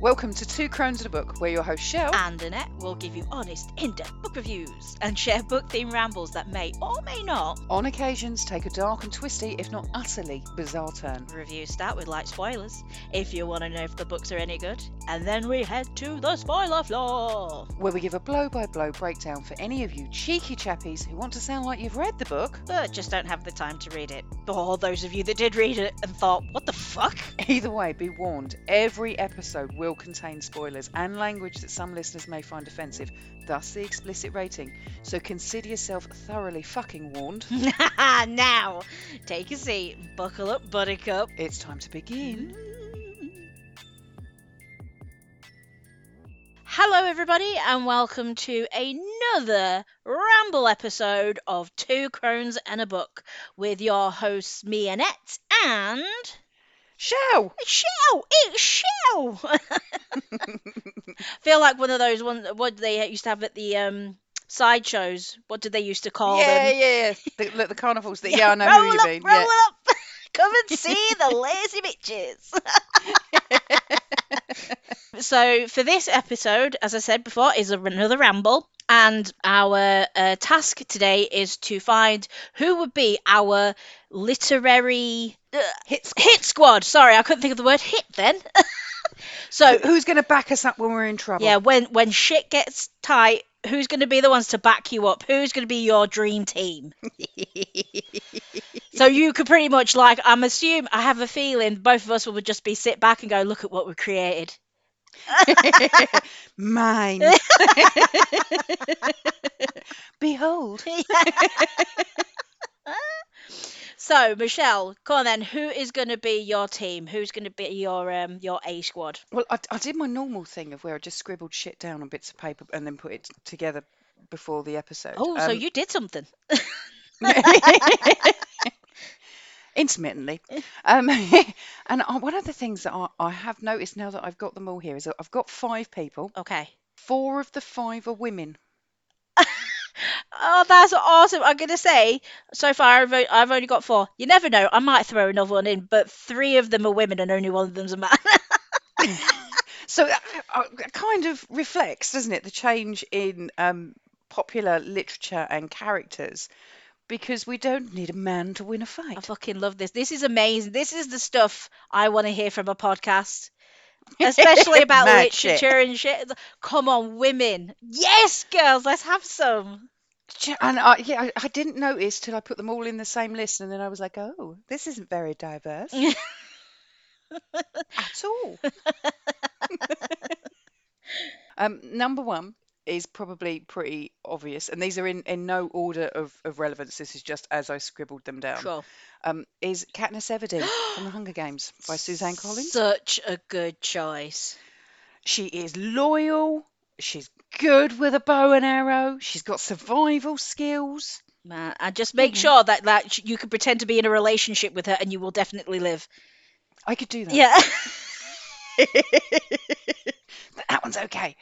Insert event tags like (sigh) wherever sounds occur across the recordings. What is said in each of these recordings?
Welcome to Two Crones and a Book. We're your host, Shell. and Annette will give you honest, in depth book reviews and share book themed rambles that may or may not. On occasions, take a dark and twisty, if not utterly bizarre turn. Reviews start with light spoilers if you want to know if the books are any good. And then we head to the spoiler floor. Where we give a blow by blow breakdown for any of you cheeky chappies who want to sound like you've read the book. But just don't have the time to read it. Or those of you that did read it and thought, what the fuck? Either way, be warned every episode will contain spoilers and language that some listeners may find offensive, thus the explicit rating. So consider yourself thoroughly fucking warned. (laughs) now, take a seat, buckle up, buttercup. It's time to begin. Mm. Hello, everybody, and welcome to another ramble episode of Two Crones and a Book with your hosts, me, Annette, and. Shell! Shell! It's Shell! (laughs) Feel like one of those ones. What they used to have at the um, sideshows. What did they used to call yeah, them? yeah, yeah. The, the carnivals. That, (laughs) yeah, I know who roll you up, mean. Roll yeah. up! Come and see the lazy bitches. (laughs) so for this episode, as I said before, is another ramble, and our uh, task today is to find who would be our literary uh, Hit squad. hit squad. Sorry, I couldn't think of the word hit then. (laughs) so Who's going to back us up when we're in trouble? yeah, when when shit gets tight, who's going to be the ones to back you up? Who's going to be your dream team? (laughs) So you could pretty much like I'm assuming I have a feeling both of us would just be sit back and go look at what we created. (laughs) Mine. (laughs) Behold. So Michelle, come on then. Who is going to be your team? Who's going to be your um your A squad? Well, I, I did my normal thing of where I just scribbled shit down on bits of paper and then put it together before the episode. Oh, so Um, you did something. (laughs) intermittently. Um, (laughs) and one of the things that I, I have noticed now that I've got them all here is that I've got five people. Okay. Four of the five are women. Oh, that's awesome. I'm going to say, so far I've, I've only got four. You never know. I might throw another one in, but three of them are women and only one of them's a man. (laughs) So that uh, kind of reflects, doesn't it, the change in um, popular literature and characters because we don't need a man to win a fight. I fucking love this. This is amazing. This is the stuff I want to hear from a podcast. (laughs) Especially about shit. literature and shit. Come on, women. Yes, girls, let's have some. Ch- And I, yeah, I, I didn't notice till I put them all in the same list, and then I was like, oh, this isn't very diverse (laughs) at all. (laughs) um, number one is probably pretty obvious, and these are in, in no order of, of relevance. This is just as I scribbled them down. Sure. Um, is Katniss Everdeen (gasps) from The Hunger Games by Suzanne Collins. Such a good choice. She is loyal. She's good with a bow and arrow. She's got survival skills. Man, and just make Mhm. sure that, that you can pretend to be in a relationship with her and you will definitely live. I could do that. Yeah. (laughs) that one's okay.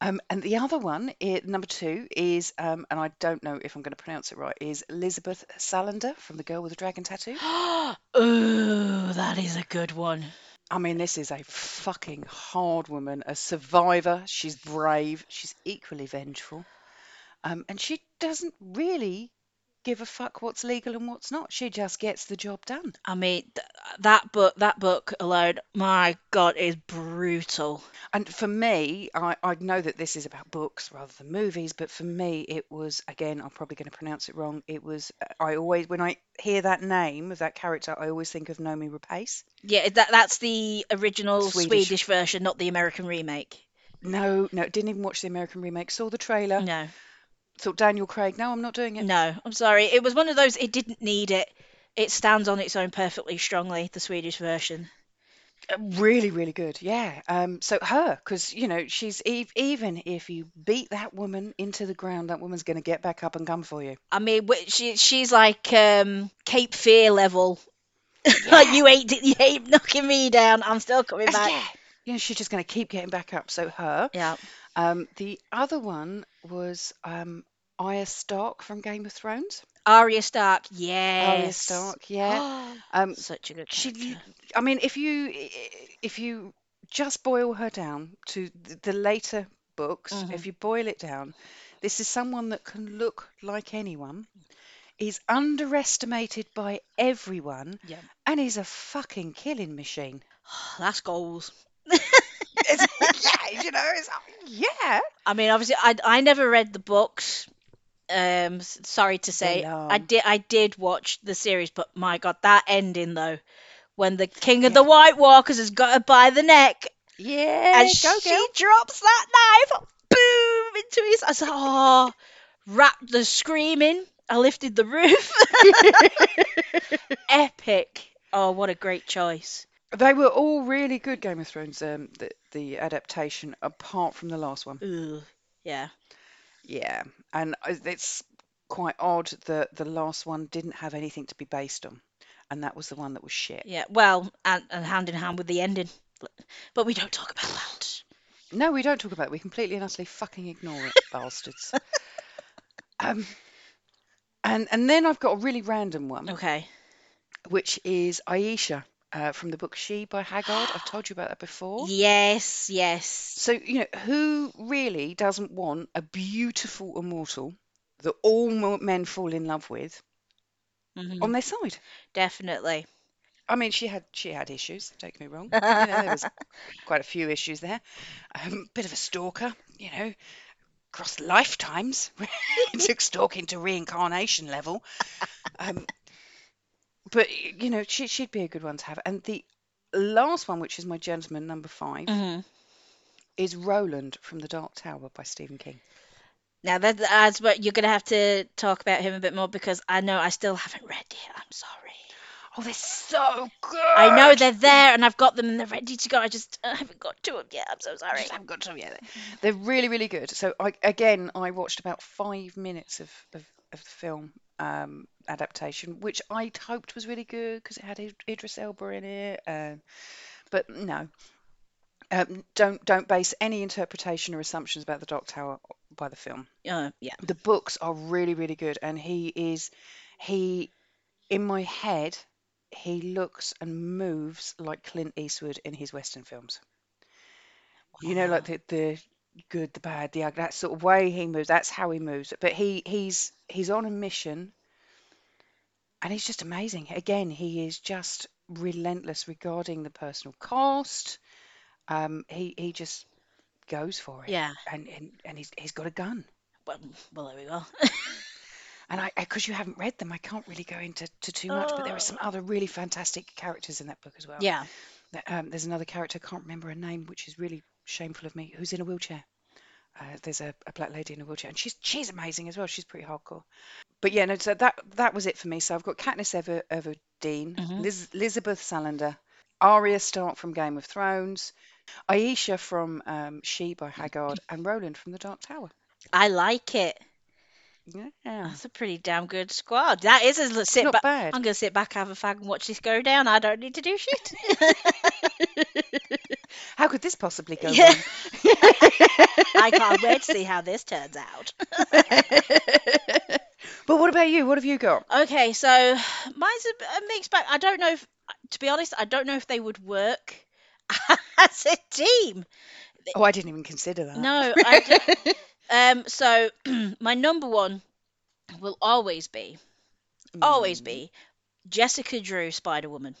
Um, and the other one, i number two, is, um, and I don't know if I'm going to pronounce it right, is Elizabeth Salander from The Girl with the Dragon Tattoo. (gasps) Ooh, that is a good one. I mean, this is a fucking hard woman, a survivor. She's brave. She's equally vengeful. Um, and she doesn't really give a fuck what's legal and what's not. She just gets the job done. I mean, th- that book, that book alone, my God, is brutal. And for me, I, I know that this is about books rather than movies, but for me, it was, again, I'm probably going to pronounce it wrong. It was, uh, I always, when I hear that name of that character, I always think of Noomi Rapace. Yeah, that that's the original Swedish. Swedish version, not the American remake. No, no, didn't even watch the American remake. Saw the trailer. No, Thought Daniel Craig. No, I'm not doing it. no, I'm sorry. It was one of those. It didn't need it. It stands on its own perfectly strongly. The Swedish version. Uh, Really, really good. Yeah. Um. So her, because you know, she's ev- even if you beat that woman into the ground, that woman's going to get back up and come for you. I mean, wh- she she's like um Cape Fear level. (laughs) like you ain't you ain't knocking me down. I'm still coming back. Yeah. Yeah. She's just going to keep getting back up. So her. Yeah. Um. The other one was um Arya Stark from Game of Thrones. Arya Stark. Yes. Arya Stark. Yeah. (gasps) Um. Such a good She. character. I mean, if you if you just boil her down to th- the later books, Mhm. if you boil it down, this is someone that can look like anyone, is underestimated by everyone, Yeah. and is a fucking killing machine. (sighs) That's goals. (laughs) (laughs) It's, yeah, you know, it's yeah. I mean, obviously, I I never read the books. Um, sorry to say, I did I did watch the series, but my God, that ending though, when the King of Yeah. the White Walkers has got her by the neck Yeah, and go she girl. drops that knife, boom, into his. I said, oh, wrapped the screaming. I lifted the roof. (laughs) (laughs) Epic. Oh, what a great choice. They were all really good Game of Thrones, um, the, the adaptation, apart from the last one. Ooh, yeah. Yeah, and I- it's quite odd that the last one didn't have anything to be based on, and that was the one that was shit. Yeah, well, and, and hand in hand with the ending. But we don't talk about that. No, we don't talk about it. We completely and utterly fucking ignore it, (laughs) bastards. Um, and and then I've got a really random one, Okay. which is Ayesha uh, from the book She by Haggard. I've told you about that before. Yes, yes. So, you know, who really doesn't want a beautiful immortal that all mo- men fall in love with hmm on their side? Definitely. I mean, she had she had issues. Don't get me wrong. (laughs) You know, there was quite a few issues there. Um, bit of a stalker, you know, across lifetimes. (laughs) it took stalking to reincarnation level. Um, but you know, she she'd be a good one to have. And the last one, which is my gentleman number 5 hmm is Roland from The Dark Tower by Stephen King. Now that that's what you're gonna have to talk about him a bit more because I know I still haven't read it. I'm sorry. Oh, they're so good. I know they're there and I've got them and they're ready to go. I just I haven't got to them yet. I'm so I sorry. just haven't got to them yet. They're really, really good. So I again, I watched about five minutes of of, of the film um, adaptation, which I hoped was really good because it had Id- Idris Elba in it. Um, but no, um, don't don't base any interpretation or assumptions about the Dark Tower by the film. Uh, yeah. The books are really, really good, and he is he in my head. He looks and moves like Clint Eastwood in his Western films. You know, like the the good, the bad, the ugly, that sort of way he moves. That's how he moves. But he he's he's on a mission, and he's just amazing. Again, he is just relentless regarding the personal cost. Um, he he just goes for it, Yeah. and and, and he's he's got a gun. Well, well, there we go. (laughs) And I, because you haven't read them, I can't really go into to too much. But there are some Oh. other really fantastic characters in that book as well. Yeah. Um, there's another character, I can't remember her name, which is really shameful of me, who's in a wheelchair. Uh, there's a, a black lady in a wheelchair, and she's she's amazing as well. She's pretty hardcore. But yeah, no, so that that was it for me. So I've got Katniss Ever Everdeen, Mhm. Liz, Elizabeth Salander, Arya Stark from Game of Thrones, Ayesha from um, She by Haggard, and Roland from The Dark Tower. I like it. Yeah, That's a pretty damn good squad. That is a sit not back. bad. I'm gonna sit back, have a fag, and watch this go down. I don't need to do shit. (laughs) How could this possibly go Yeah. wrong? (laughs) I can't wait to see how this turns out. (laughs) but what about you? What have you got? Okay, so mine's a, a mixed bag. I don't know if, to be honest, I don't know if they would work (laughs) as a team. Oh, I didn't even consider that. No, I d- um. So (clears throat) my number one will always be, always Mm. be, Jessica Drew, Spider Woman.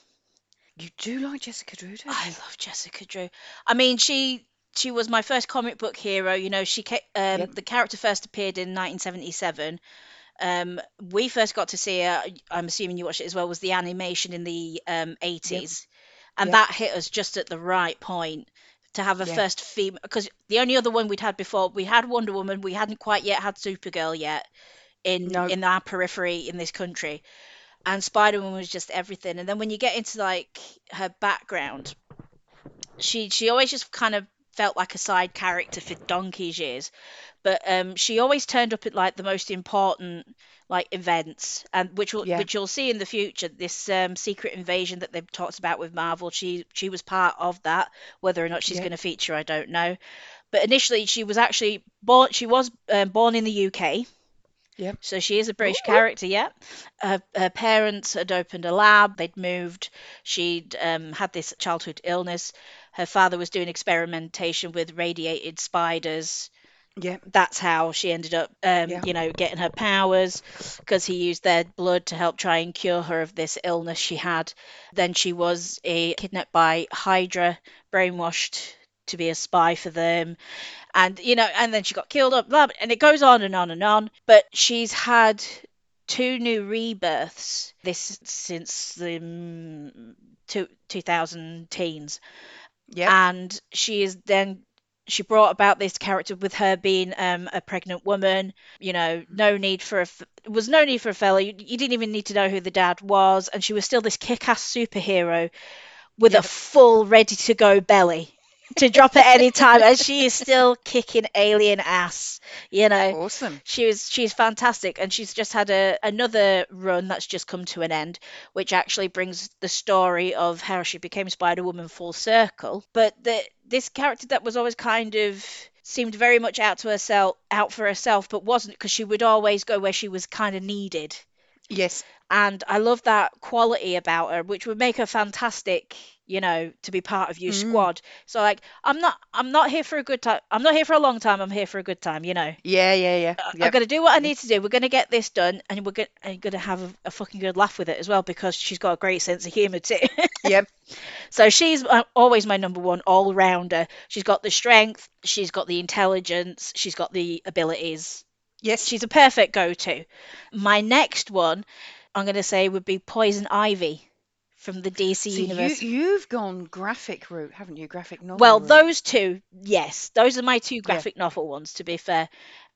You do like Jessica Drew, don't I love Jessica Drew. I mean, she she was my first comic book hero. You know, she um, Yep. the character first appeared in 1977. Um, we first got to see her. I'm assuming you watched it as well. Was the animation in the um, 80s, and Yep. that hit us just at the right point to have a first female. Because the only other one we'd had before, we had Wonder Woman. We hadn't quite yet had Supergirl yet in No. in our periphery in this country and Spider-Man was just everything. And then when you get into like her background, she she always just kind of felt like a side character for donkey's years. But um, she always turned up at like the most important like events, and which will, Yeah. which you'll see in the future. This um, secret invasion that they've talked about with Marvel, she she was part of that. Whether or not she's Yeah. going to feature, I don't know. But initially, she was actually born. She was um, born in the UK Yep. So she is a British Ooh. character, yeah. Her, her parents had opened a lab, they'd moved, she'd um, had this childhood illness. Her father was doing experimentation with radiated spiders. Yeah. That's how she ended up, um, Yeah. you know, getting her powers because he used their blood to help try and cure her of this illness she had. Then she was uh, kidnapped by Hydra, brainwashed to be a spy for them and you know and then she got killed up blah, blah, and it goes on and on and on. But she's had two new rebirths this since the mm, two, 2000 teens. Yeah. and she is then she brought about this character with her being um, a pregnant woman you know no need for a f- was no need for a fella. You, you didn't even need to know who the dad was. And she was still this kick-ass superhero with Yep. a full ready to go belly to drop at any time and she is still kicking alien ass you know Awesome. she was she's fantastic and she's just had a another run that's just come to an end which actually brings the story of how she became spider-woman full circle but the this character that was always kind of seemed very much out to herself out for herself but wasn't because she would always go where she was kind of needed Yes. And I love that quality about her, which would make her fantastic, you know, to be part of your Mm. squad. So like, I'm not, I'm not here for a good time. I'm not here for a long time. I'm here for a good time, you know. Yeah, yeah, yeah. I- I'm gonna do what I need to do. We're gonna get this done, and we're gonna, and gonna have a, a fucking good laugh with it as well because she's got a great sense of humor too. (laughs) Yep. So she's uh, always my number one all rounder. She's got the strength, she's got the intelligence, she's got the abilities. Yes. She's a perfect go to. My next one, I'm going to say, would be Poison Ivy from the DC So universe. you've gone graphic route, haven't you? Graphic novel. well, route. those two, yes, those are my two graphic novel ones, to be fair.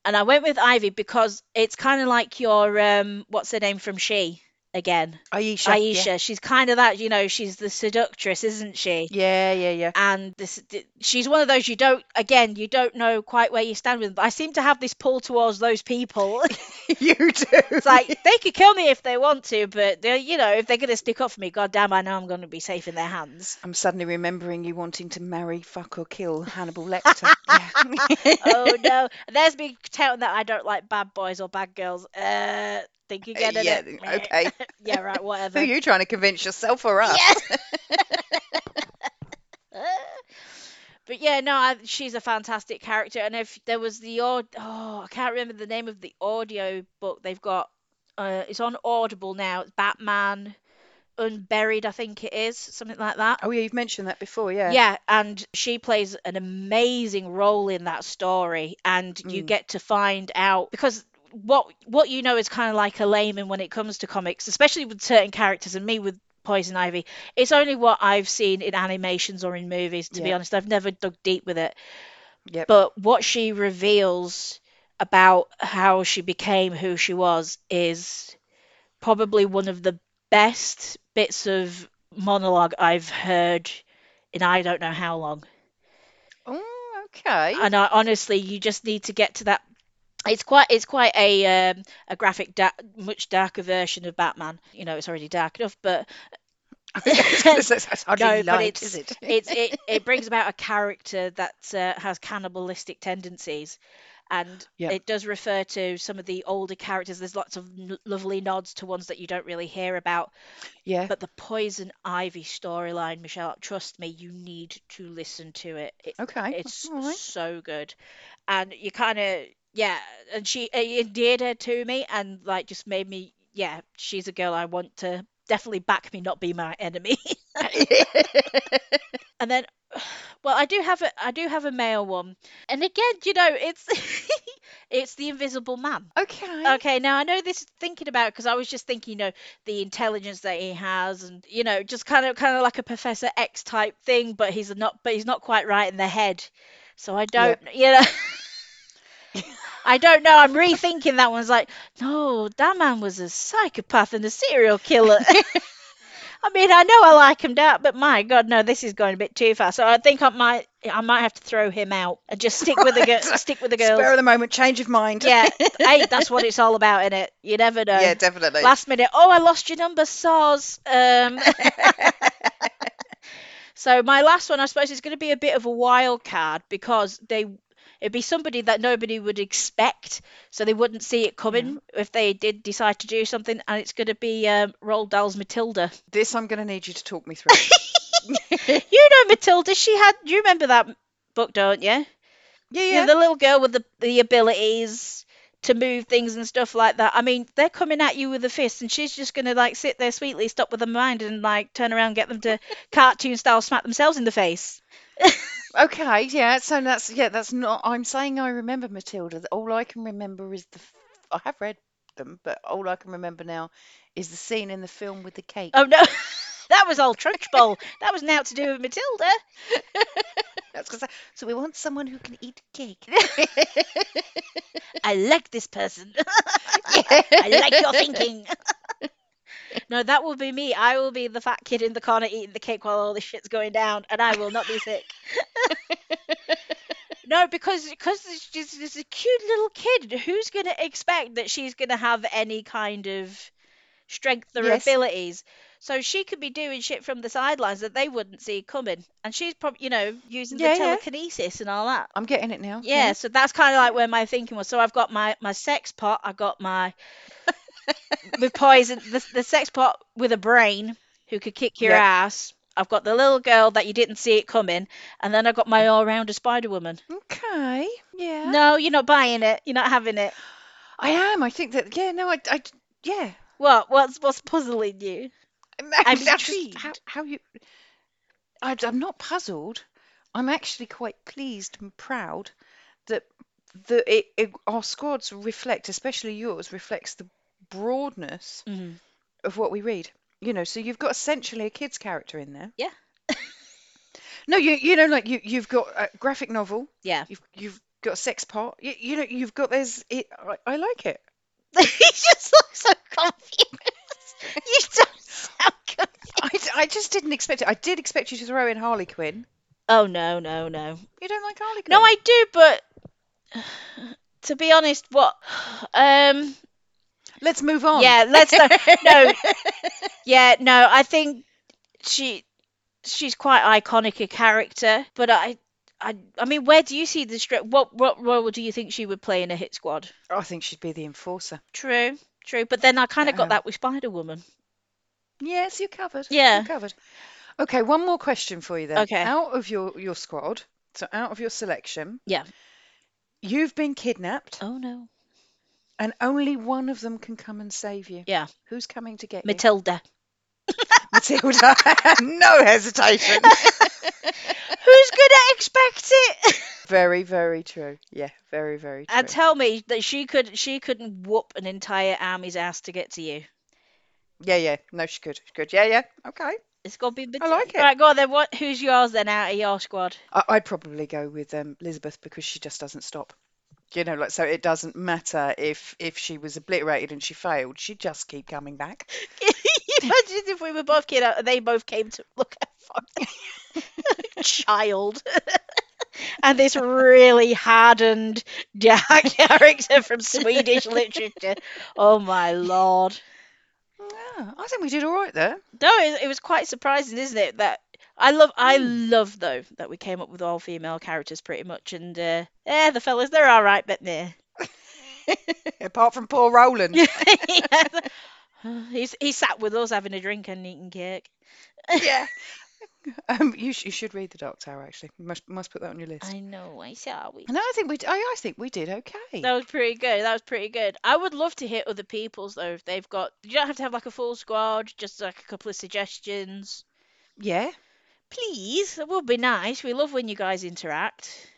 And I went with Ivy because it's kind of like your, um, what's her name from She again? Ayesha. Ayesha. Yeah. She's kind of that, you know, she's the seductress, isn't she? Yeah, yeah, yeah. and this she's one of those you don't again you don't know quite where you stand with them but i seem to have this pull towards those people (laughs) you do. it's like they could kill me if they want to but you know if they're going to stick up for me god damn i know i'm going to be safe in their hands I'm suddenly remembering you wanting to marry, fuck, or kill Hannibal (laughs) Lecter. oh (laughs) no there's me touting that i don't like bad boys or bad girls uh think again yeah. innit? Okay. Yeah right whatever. Who are you trying to convince yourself or us? Yeah. (laughs) (laughs) but yeah, no, I, she's a fantastic character. And if there was the odd, oh, I can't remember the name of the audio book they've got. Uh, it's on Audible now. It's Batman Unburied, I think it is, something like that. Oh, yeah, you've mentioned that before. Yeah. Yeah, and she plays an amazing role in that story, and you Mm. get to find out because what what you know is kind of like a layman when it comes to comics, especially with certain characters, and me with Poison Ivy. It's only what I've seen in animations or in movies. To be honest, I've never dug deep with it. Yep. But what she reveals about how she became who she was is probably one of the best bits of monologue I've heard in I don't know how long. Oh, okay. And I, honestly, you just need to get to that. It's quite it's quite a um, a graphic, da- much darker version of Batman. You know, it's already dark enough, but (laughs) (laughs) That's hardly no, but it's is it? it's it, (laughs) it brings about a character that uh, has cannibalistic tendencies, and Yep. it does refer to some of the older characters. There's lots of n- lovely nods to ones that you don't really hear about. yeah. But the Poison Ivy storyline, Michelle, trust me, you need to listen to it. it Okay. it's right. so good, and you kind of yeah, and she it endeared her to me, and like just made me yeah, she's a girl I want to definitely back me, not be my enemy. (laughs) and then (sighs) well i do have a i do have a male one. And again you know it's (laughs) it's the invisible man. Okay. okay now i know this thinking about because i was just thinking you know the intelligence that he has and you know just kind of kind of like a professor x type thing but he's not but he's not quite right in the head. So i don't you know I don't know. I'm rethinking that one's like, no, that man was a psychopath and a serial killer. (laughs) I mean, I know I like him down, but my God, no, this is going a bit too far. So I think I might, I might have to throw him out and just stick with the girl, stick with the girls. Spur of the moment, change of mind. Yeah, (laughs) hey, that's what it's all about, in it. You never know. Yeah, definitely. Last minute, oh, I lost your number, Soz. Um, (laughs) so my last one, I suppose, is going to be a bit of a wild card because they, It'd be somebody that nobody would expect, so they wouldn't see it coming if they did decide to do something. And it's going to be um, Roald Dahl's Matilda. This I'm going to need you to talk me through. (laughs) You know Matilda. She had. You remember that book? Don't you? yeah, Yeah, yeah. the little girl with the the abilities to move things and stuff like that. I mean, they're coming at you with a fist, and she's just gonna like sit there sweetly, stop with her mind, and like turn around, and get them to (laughs) cartoon style smack themselves in the face. (laughs) Okay, yeah. So that's yeah. That's not. I'm saying I remember Matilda. All I can remember is the. f- I have read them, but all I can remember now is the scene in the film with the cake. Oh no, (laughs) that was old Trunchbull. that was now to do with Matilda. (laughs) That's 'cause I- so we want someone who can eat cake. (laughs) I like this person. I like your thinking. No, that will be me. I will be the fat kid in the corner eating the cake while all this shit's going down, and I will not be sick. (laughs) no, because because she's just a cute little kid. Who's gonna expect that she's gonna have any kind of strength or Yes. abilities? So she could be doing shit from the sidelines that they wouldn't see coming, and she's probably you know using Yeah, the yeah. telekinesis and all that. I'm getting it now. Yeah, so that's kind of like where my thinking was. So I've got my my sex pot. I've got my (laughs) with poison the the sex pot with a brain who could kick your Yep. ass. I've got the little girl that you didn't see it coming, and then I've got my all-rounder Spider Woman. Okay. Yeah. No, you're not buying it. You're not having it. I am. I think that. Yeah. No. I. I yeah. What? What's what's puzzling you? I'm just- intrigued. how, how you? I, I'm not puzzled. I'm actually quite pleased and proud that the it, it, our squads reflect, especially yours, reflects the broadness Mhm. of what we read. You know, so you've got essentially a kid's character in there. Yeah. (laughs) No, you you know, like you you've got a graphic novel. Yeah. You've you've got a sex part. You, you know, you've got there's it. I, I like it. (laughs) you just looks so confused. you don't sound confused. I, d- I just didn't expect it. I did expect you to throw in Harley Quinn. Oh no, no, no. You don't like Harley Quinn? No, I do, but (sighs) to be honest, what? (sighs) Um, Let's move on. yeah, let's no, no, (laughs) yeah, no. I think she she's quite iconic a character, but I. I, I mean, where do you see the strip? What what role do you think she would play in a hit squad? I think she'd be the enforcer. True, true. But then I kind of got that with Spider Woman. Yes, you're covered. Yeah. You're covered. Okay, one more question for you then. Okay. Out of your your squad, so out of your selection, Yeah. you've been kidnapped, Oh no. And only one of them can come and save you. Yeah. Who's coming to get Matilda. you? Matilda. (laughs) Matilda. (laughs) no hesitation. (laughs) Who's gonna expect it? very, very true. Yeah, very, very true. and tell me that she could she couldn't whoop an entire army's ass to get to you. yeah, yeah. No, she could. She could. Yeah, yeah. Okay. It's got to be. I like it. Right, go on then. What? Who's yours then out of your squad? I, I'd probably go with um, Elizabeth because she just doesn't stop. You know, like so it doesn't matter if if she was obliterated and she failed, she'd just keep coming back. (laughs) Imagine if we were both kid and they both came to look at (laughs) a (laughs) child. and this really hardened dark character from Swedish literature. Oh my lord. Yeah, I think we did all right there. No, it, it was quite surprising, isn't it? That I love, I love though that we came up with all female characters pretty much, and uh, yeah, the fellas they're all right, but nah. (laughs) Apart from poor Roland. (laughs) he's he sat with us having a drink and eating cake. yeah. (laughs) Um, you, sh- you should read the Dark Tower. Actually, you must must put that on your list. I know, I saw we. And I think we, d- I, I think we did okay. That was pretty good. That was pretty good. I would love to hear other people's though if they've got. You don't have to have like a full squad, just like a couple of suggestions. Yeah, Please, that would be nice. We love when you guys interact.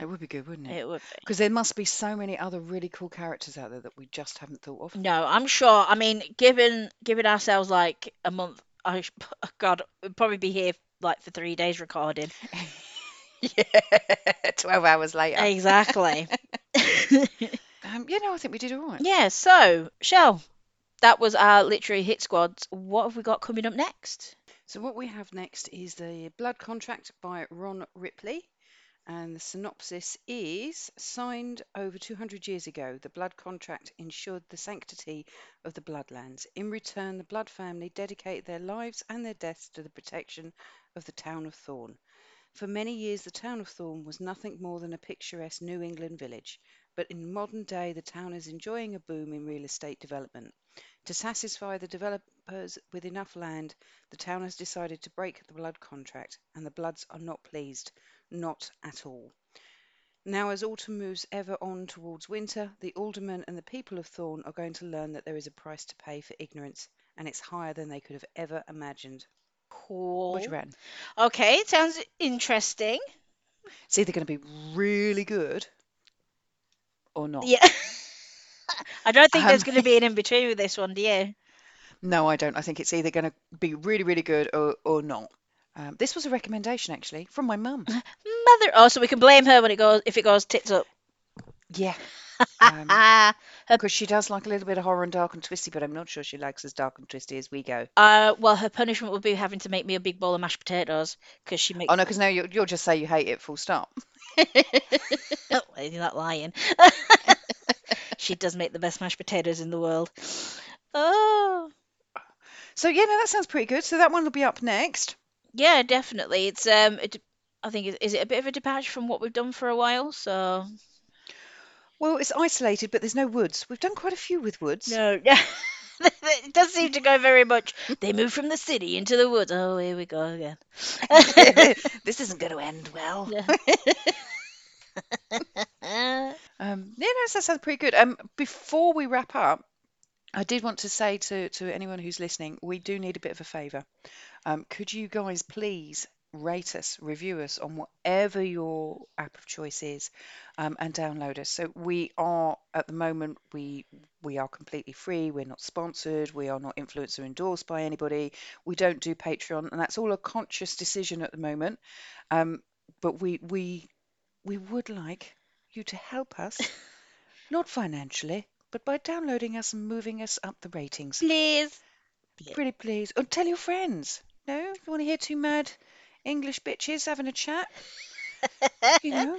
it would be good, wouldn't it? It would be. Because there must be so many other really cool characters out there that we just haven't thought of. No, I'm sure. I mean, given given ourselves like a month, I sh- (laughs) God, we'd probably be here like for three days recording. (laughs) yeah, (laughs) twelve hours later. Exactly. Um, yeah, no, I think we did all right. yeah. So, Shell, that was our literary hit squads. What have we got coming up next? So what we have next is the Blood Contract by Ron Ripley. And the synopsis is signed over 200 years ago. The blood contract ensured the sanctity of the bloodlands. In return, the Blood family dedicated their lives and their deaths to the protection of the town of Thorn. For many years, the town of Thorn was nothing more than a picturesque New England village, but in modern day, the town is enjoying a boom in real estate development. To satisfy the developers with enough land, the town has decided to break the blood contract, and the Bloods are not pleased. Not at all. Now, as autumn moves ever on towards winter, the aldermen and the people of Thorn are going to learn that there is a price to pay for ignorance, and it's higher than they could have ever imagined. Cool. What you reckon? Okay, it sounds interesting. It's either going to be really good or not. Yeah. (laughs) I don't think there's Um, going to be an (laughs) in between with this one, do you? No, I don't. I think it's either going to be really, really good or, or not. Um, this was a recommendation actually from my mum. (laughs) Mother. Oh, so we can blame her when it goes if it goes tits up. Yeah. (laughs) Um, Ah. because she does like a little bit of horror and dark and twisty, but I'm not sure she likes as dark and twisty as we go. Uh, well, her punishment would be having to make me a big bowl of mashed potatoes because she makes. Oh no, because now you'll, you'll just say you hate it, full stop. (laughs) You're not lying. she does make the best mashed potatoes in the world. Oh, So yeah, no, that sounds pretty good. So that one will be up next. yeah, definitely. It's um, it, I think it, is it a bit of a departure from what we've done for a while. So Well, it's isolated, but there's no woods. We've done quite a few with woods. no, (laughs) it does seem to go very much. They move from the city into the woods. Oh, here we go again. (laughs) this isn't going to end well. Yeah. (laughs) Um, yeah, no, that sounds pretty good. Um, before we wrap up, I did want to say to, to anyone who's listening, we do need a bit of a favour. Um, could you guys please rate us, review us on whatever your app of choice is, um, and download us? So we are at the moment we we are completely free. We're not sponsored. We are not influencer endorsed by anybody. We don't do Patreon, and that's all a conscious decision at the moment. Um, but we we we would like you to help us, (laughs) not financially, but by downloading us and moving us up the ratings. Please. Pretty please. Or tell your friends. No, you want to hear two mad English bitches having a chat, (laughs) you know,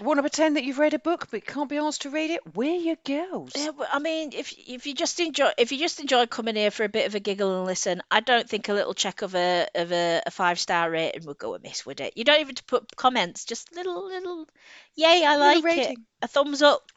want to pretend that you've read a book but can't be asked to read it, we're your girls. Yeah, well, I mean, if if you just enjoy if you just enjoy coming here for a bit of a giggle and listen, I don't think a little check of a of a, a five star rating would go amiss, would it? You don't even have to put comments, just little little, yay, I like it, rating. a thumbs up,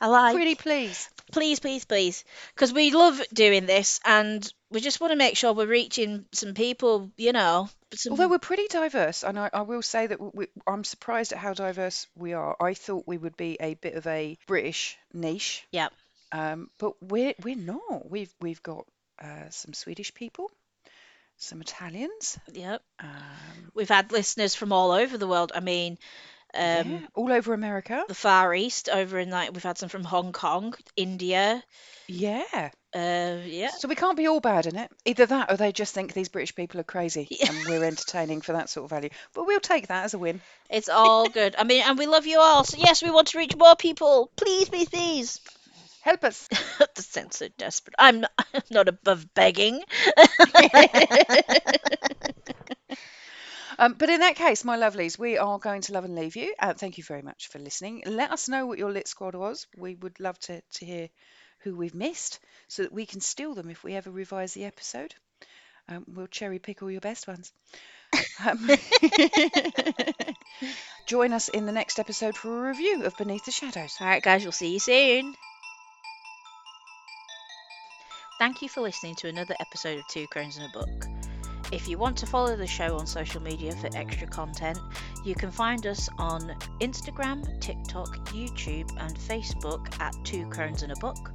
I like. Pretty please. Please, please, please, because we love doing this, and we just want to make sure we're reaching some people, you know. Some, Although we're pretty diverse, and I, I will say that we, I'm surprised at how diverse we are. I thought we would be a bit of a British niche, yeah, um, but we're we're not. We've we've got uh, some Swedish people, some Italians, yeah. um, We've had listeners from all over the world. I mean, um, yeah, all over America. the Far East, over in like we've had some from Hong Kong, India. Yeah. Uh, yeah. So we can't be all bad in it. Either that, or they just think these British people are crazy, (laughs) Yeah. and we're entertaining for that sort of value. But we'll take that as a win. It's all (laughs) good. I mean, and we love you all. So yes, we want to reach more people. Please, please, please. Help us. that sounds so desperate. I'm not, (laughs) I'm not above begging. Um, but in that case, my lovelies, we are going to love and leave you. Uh, thank you very much for listening. Let us know what your lit squad was. We would love to, to hear who we've missed so that we can steal them if we ever revise the episode. Um, we'll cherry pick all your best ones. Um, (laughs) join us in the next episode for a review of Beneath the Shadows. all right, guys, we'll see you soon. Thank you for listening to another episode of Two Crones and a Book. If you want to follow the show on social media for extra content, you can find us on Instagram, TikTok, YouTube, and Facebook at Two Crones and a Book,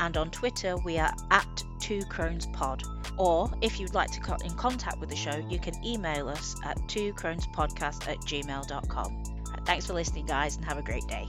and on Twitter we are at Two Crones Pod. Or if you'd like to get in contact with the show, you can email us at twocronespodcast at gmail.com. Thanks for listening, guys, and have a great day.